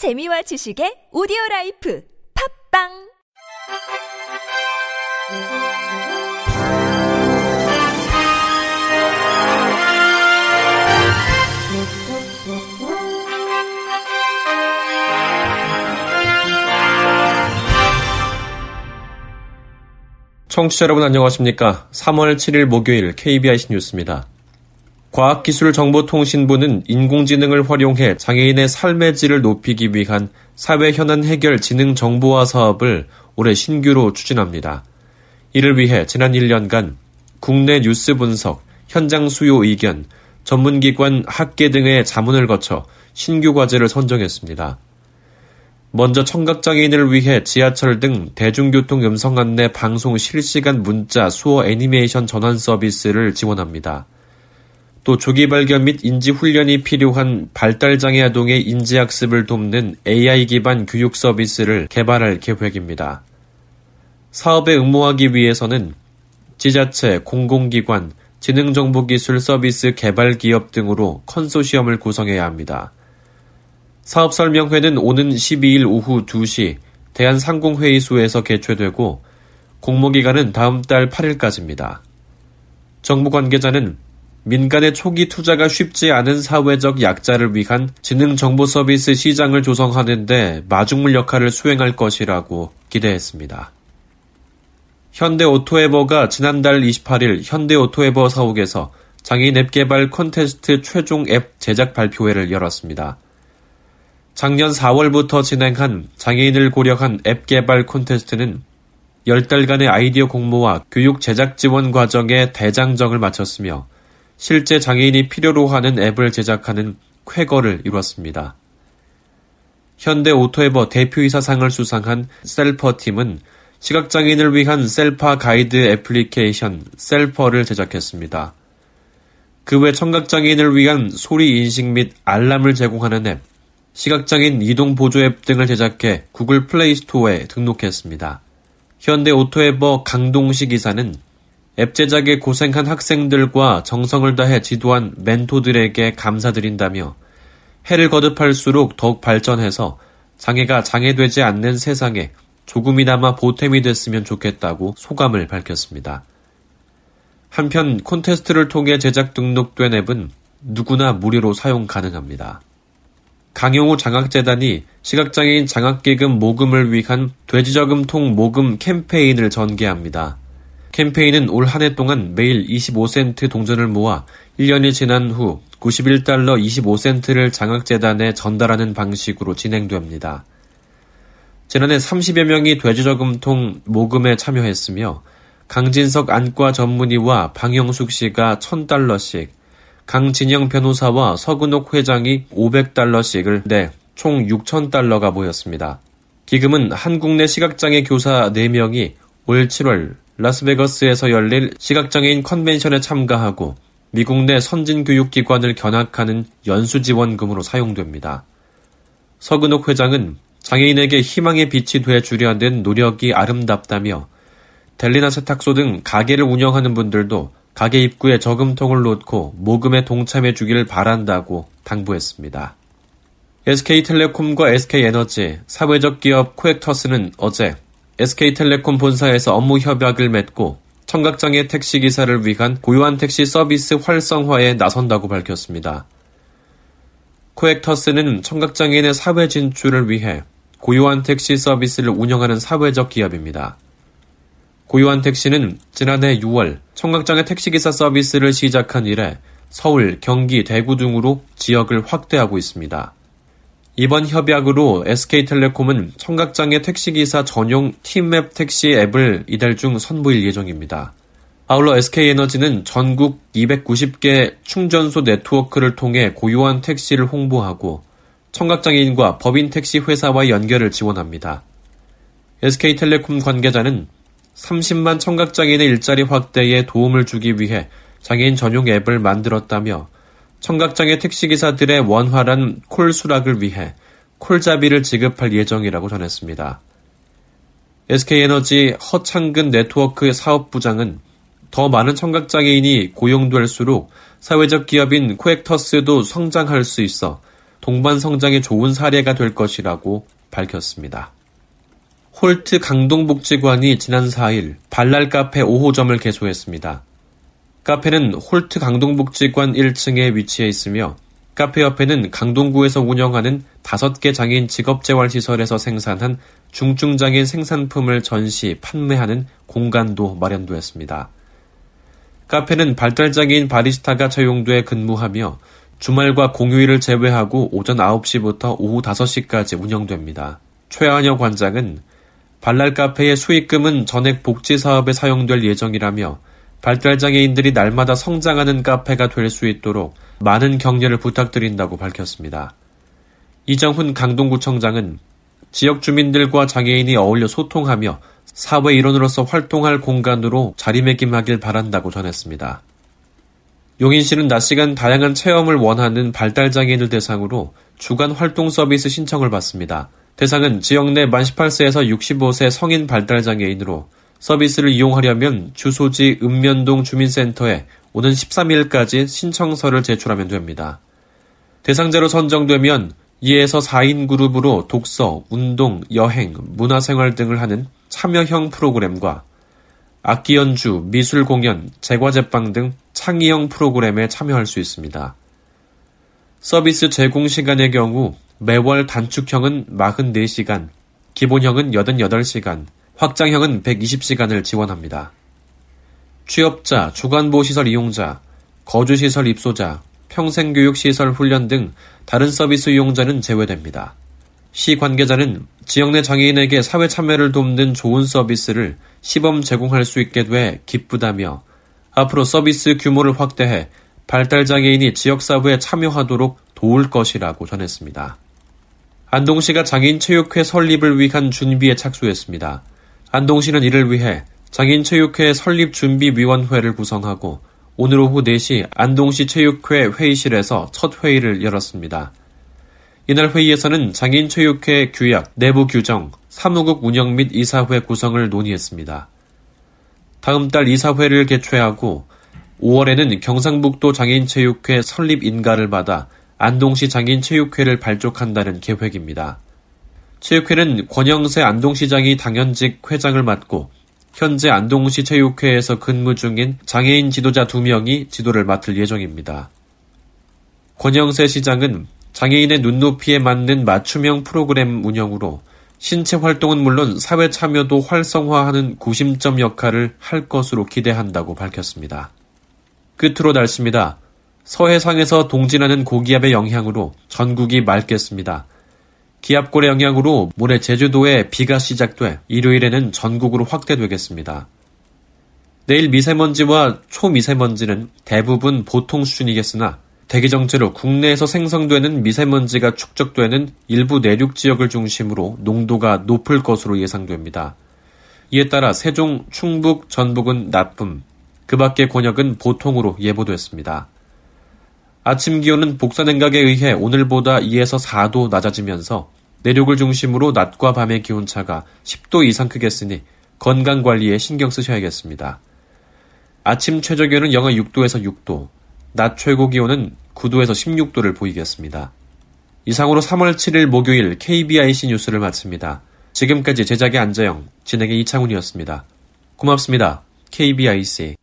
재미와 지식의 오디오 라이프 팝빵 청취자 여러분 안녕하십니까? 3월 7일 목요일 KBIC 뉴스입니다. 과학기술정보통신부는 인공지능을 활용해 장애인의 삶의 질을 높이기 위한 사회 현안 해결 지능 정보화 사업을 올해 신규로 추진합니다. 이를 위해 지난 1년간 국내 뉴스 분석, 현장 수요 의견, 전문기관 학계 등의 자문을 거쳐 신규 과제를 선정했습니다. 먼저 청각장애인을 위해 지하철 등 대중교통 음성 안내 방송 실시간 문자 수어 애니메이션 전환 서비스를 지원합니다. 또 조기 발견 및 인지 훈련이 필요한 발달장애 아동의 인지 학습을 돕는 AI 기반 교육 서비스를 개발할 계획입니다. 사업에 응모하기 위해서는 지자체, 공공기관, 지능정보기술 서비스 개발 기업 등으로 컨소시엄을 구성해야 합니다. 사업 설명회는 오는 12일 오후 2시 대한상공회의소에서 개최되고 공모기간은 다음 달 8일까지입니다. 정부 관계자는 민간의 초기 투자가 쉽지 않은 사회적 약자를 위한 지능 정보 서비스 시장을 조성하는데 마중물 역할을 수행할 것이라고 기대했습니다. 현대 오토에버가 지난달 28일 현대 오토에버 사옥에서 장애인 앱 개발 콘테스트 최종 앱 제작 발표회를 열었습니다. 작년 4월부터 진행한 장애인을 고려한 앱 개발 콘테스트는 10달간의 아이디어 공모와 교육 제작 지원 과정에 대장정을 마쳤으며 실제 장애인이 필요로 하는 앱을 제작하는 쾌거를 이뤘습니다. 현대 오토에버 대표이사상을 수상한 셀퍼 팀은 시각장애인을 위한 셀퍼 가이드 애플리케이션 셀퍼를 제작했습니다. 그 외 청각장애인을 위한 소리 인식 및 알람을 제공하는 앱, 시각장애인 이동 보조 앱 등을 제작해 구글 플레이 스토어에 등록했습니다. 현대 오토에버 강동식 이사는 앱 제작에 고생한 학생들과 정성을 다해 지도한 멘토들에게 감사드린다며 해를 거듭할수록 더욱 발전해서 장애가 장애되지 않는 세상에 조금이나마 보탬이 됐으면 좋겠다고 소감을 밝혔습니다. 한편 콘테스트를 통해 제작 등록된 앱은 누구나 무료로 사용 가능합니다. 강용호 장학재단이 시각장애인 장학기금 모금을 위한 돼지저금통 모금 캠페인을 전개합니다. 캠페인은 올 한 해 동안 매일 25센트 동전을 모아 1년이 지난 후 91달러 25센트를 장학재단에 전달하는 방식으로 진행됩니다. 지난해 30여 명이 돼지저금통 모금에 참여했으며 강진석 안과 전문의와 방영숙 씨가 1000달러씩, 강진영 변호사와 서근옥 회장이 500달러씩을 내 총 6,000달러가 모였습니다. 기금은 한국 내 시각장애 교사 4명이 올 7월 라스베거스에서 열릴 시각장애인 컨벤션에 참가하고 미국 내 선진 교육기관을 견학하는 연수지원금으로 사용됩니다. 서근옥 회장은 장애인에게 희망의 빛이 돼 주려는 노력이 아름답다며 델리나 세탁소 등 가게를 운영하는 분들도 가게 입구에 저금통을 놓고 모금에 동참해 주기를 바란다고 당부했습니다. SK텔레콤과 SK에너지, 사회적 기업 코엑터스는 어제 SK텔레콤 본사에서 업무 협약을 맺고 청각장애 택시기사를 위한 고유한 택시 서비스 활성화에 나선다고 밝혔습니다. 코엑터스는 청각장애인의 사회 진출을 위해 고유한 택시 서비스를 운영하는 사회적 기업입니다. 고유한 택시는 지난해 6월 청각장애 택시기사 서비스를 시작한 이래 서울, 경기, 대구 등으로 지역을 확대하고 있습니다. 이번 협약으로 SK텔레콤은 청각장애 택시기사 전용 팀맵 택시 앱을 이달 중 선보일 예정입니다. 아울러 SK에너지는 전국 290개 충전소 네트워크를 통해 고유한 택시를 홍보하고 청각장애인과 법인 택시 회사와 연결을 지원합니다. SK텔레콤 관계자는 30만 청각장애인의 일자리 확대에 도움을 주기 위해 장애인 전용 앱을 만들었다며 청각장애 택시기사들의 원활한 콜 수락을 위해 콜잡이를 지급할 예정이라고 전했습니다. SK에너지 허창근 네트워크 사업부장은 더 많은 청각장애인이 고용될수록 사회적 기업인 코엑터스도 성장할 수 있어 동반 성장에 좋은 사례가 될 것이라고 밝혔습니다. 홀트 강동복지관이 지난 4일 발랄 카페 5호점을 개소했습니다. 카페는 홀트 강동복지관 1층에 위치해 있으며 카페 옆에는 강동구에서 운영하는 5개 장애인 직업재활시설에서 생산한 중증장애인 생산품을 전시, 판매하는 공간도 마련되었습니다. 카페는 발달장애인 바리스타가 채용돼 근무하며 주말과 공휴일을 제외하고 오전 9시부터 오후 5시까지 운영됩니다. 최한여 관장은 발랄 카페의 수익금은 전액 복지 사업에 사용될 예정이라며 발달장애인들이 날마다 성장하는 카페가 될 수 있도록 많은 격려를 부탁드린다고 밝혔습니다. 이정훈 강동구청장은 지역 주민들과 장애인이 어울려 소통하며 사회 일원으로서 활동할 공간으로 자리매김하길 바란다고 전했습니다. 용인시는 낮 시간 다양한 체험을 원하는 발달장애인을 대상으로 주간 활동 서비스 신청을 받습니다. 대상은 지역 내 만 18세에서 65세 성인 발달장애인으로 서비스를 이용하려면 주소지 읍면동 주민센터에 오는 13일까지 신청서를 제출하면 됩니다. 대상자로 선정되면 2에서 4인 그룹으로 독서, 운동, 여행, 문화생활 등을 하는 참여형 프로그램과 악기 연주, 미술 공연, 제과제빵 등 창의형 프로그램에 참여할 수 있습니다. 서비스 제공 시간의 경우 매월 단축형은 44시간, 기본형은 88시간, 확장형은 120시간을 지원합니다. 취업자, 주간보시설 이용자, 거주시설 입소자, 평생교육시설 훈련 등 다른 서비스 이용자는 제외됩니다. 시 관계자는 지역 내 장애인에게 사회 참여를 돕는 좋은 서비스를 시범 제공할 수 있게 돼 기쁘다며 앞으로 서비스 규모를 확대해 발달 장애인이 지역 사회에 참여하도록 도울 것이라고 전했습니다. 안동시가 장애인 체육회 설립을 위한 준비에 착수했습니다. 안동시는 이를 위해 장인체육회 설립준비위원회를 구성하고 오늘 오후 4시 안동시 체육회 회의실에서 첫 회의를 열었습니다. 이날 회의에서는 장인체육회 규약, 내부 규정, 사무국 운영 및 이사회 구성을 논의했습니다. 다음 달 이사회를 개최하고 5월에는 경상북도 장인체육회 설립 인가를 받아 안동시 장인체육회를 발족한다는 계획입니다. 체육회는 권영세 안동시장이 당연직 회장을 맡고 현재 안동시 체육회에서 근무 중인 장애인 지도자 2명이 지도를 맡을 예정입니다. 권영세 시장은 장애인의 눈높이에 맞는 맞춤형 프로그램 운영으로 신체 활동은 물론 사회 참여도 활성화하는 구심점 역할을 할 것으로 기대한다고 밝혔습니다. 끝으로 날씨입니다. 서해상에서 동진하는 고기압의 영향으로 전국이 맑겠습니다. 기압골의 영향으로 모레 제주도에 비가 시작돼 일요일에는 전국으로 확대되겠습니다. 내일 미세먼지와 초미세먼지는 대부분 보통 수준이겠으나 대기 정체로 국내에서 생성되는 미세먼지가 축적되는 일부 내륙 지역을 중심으로 농도가 높을 것으로 예상됩니다. 이에 따라 세종, 충북, 전북은 나쁨, 그 밖의 권역은 보통으로 예보됐습니다. 아침 기온은 복사 냉각에 의해 오늘보다 2에서 4도 낮아지면서 내륙을 중심으로 낮과 밤의 기온차가 10도 이상 크겠으니 건강 관리에 신경 쓰셔야겠습니다. 아침 최저 기온은 영하 6도에서 6도, 낮 최고 기온은 9도에서 16도를 보이겠습니다. 이상으로 3월 7일 목요일 KBIC 뉴스를 마칩니다. 지금까지 제작의 안재영, 진행의 이창훈이었습니다. 고맙습니다. KBIC.